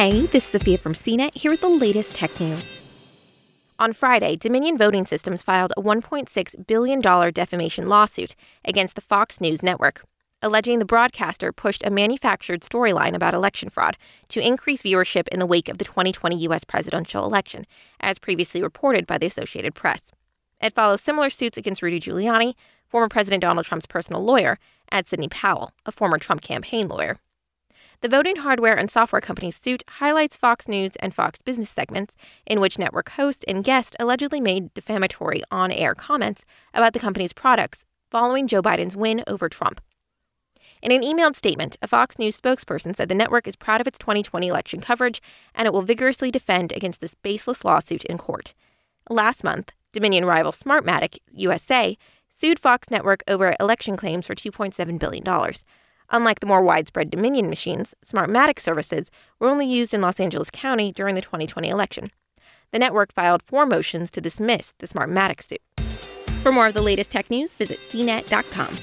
Hey, this is Sophia from CNET here with the latest tech news. On Friday, Dominion Voting Systems filed a $1.6 billion defamation lawsuit against the Fox News network, alleging the broadcaster pushed a manufactured storyline about election fraud to increase viewership in the wake of the 2020 U.S. presidential election, as previously reported by the Associated Press. It follows similar suits against Rudy Giuliani, former President Donald Trump's personal lawyer, and Sidney Powell, a former Trump campaign lawyer. The voting hardware and software company's suit highlights Fox News and Fox Business segments in which network host and guest allegedly made defamatory on air comments about the company's products following Joe Biden's win over Trump. In an emailed statement, a Fox News spokesperson said the network is proud of its 2020 election coverage and it will vigorously defend against this baseless lawsuit in court. Last month, Dominion rival Smartmatic USA sued Fox Network over election claims for $2.7 billion. Unlike the more widespread Dominion machines, Smartmatic services were only used in Los Angeles County during the 2020 election. The network filed four motions to dismiss the Smartmatic suit. For more of the latest tech news, visit cnet.com.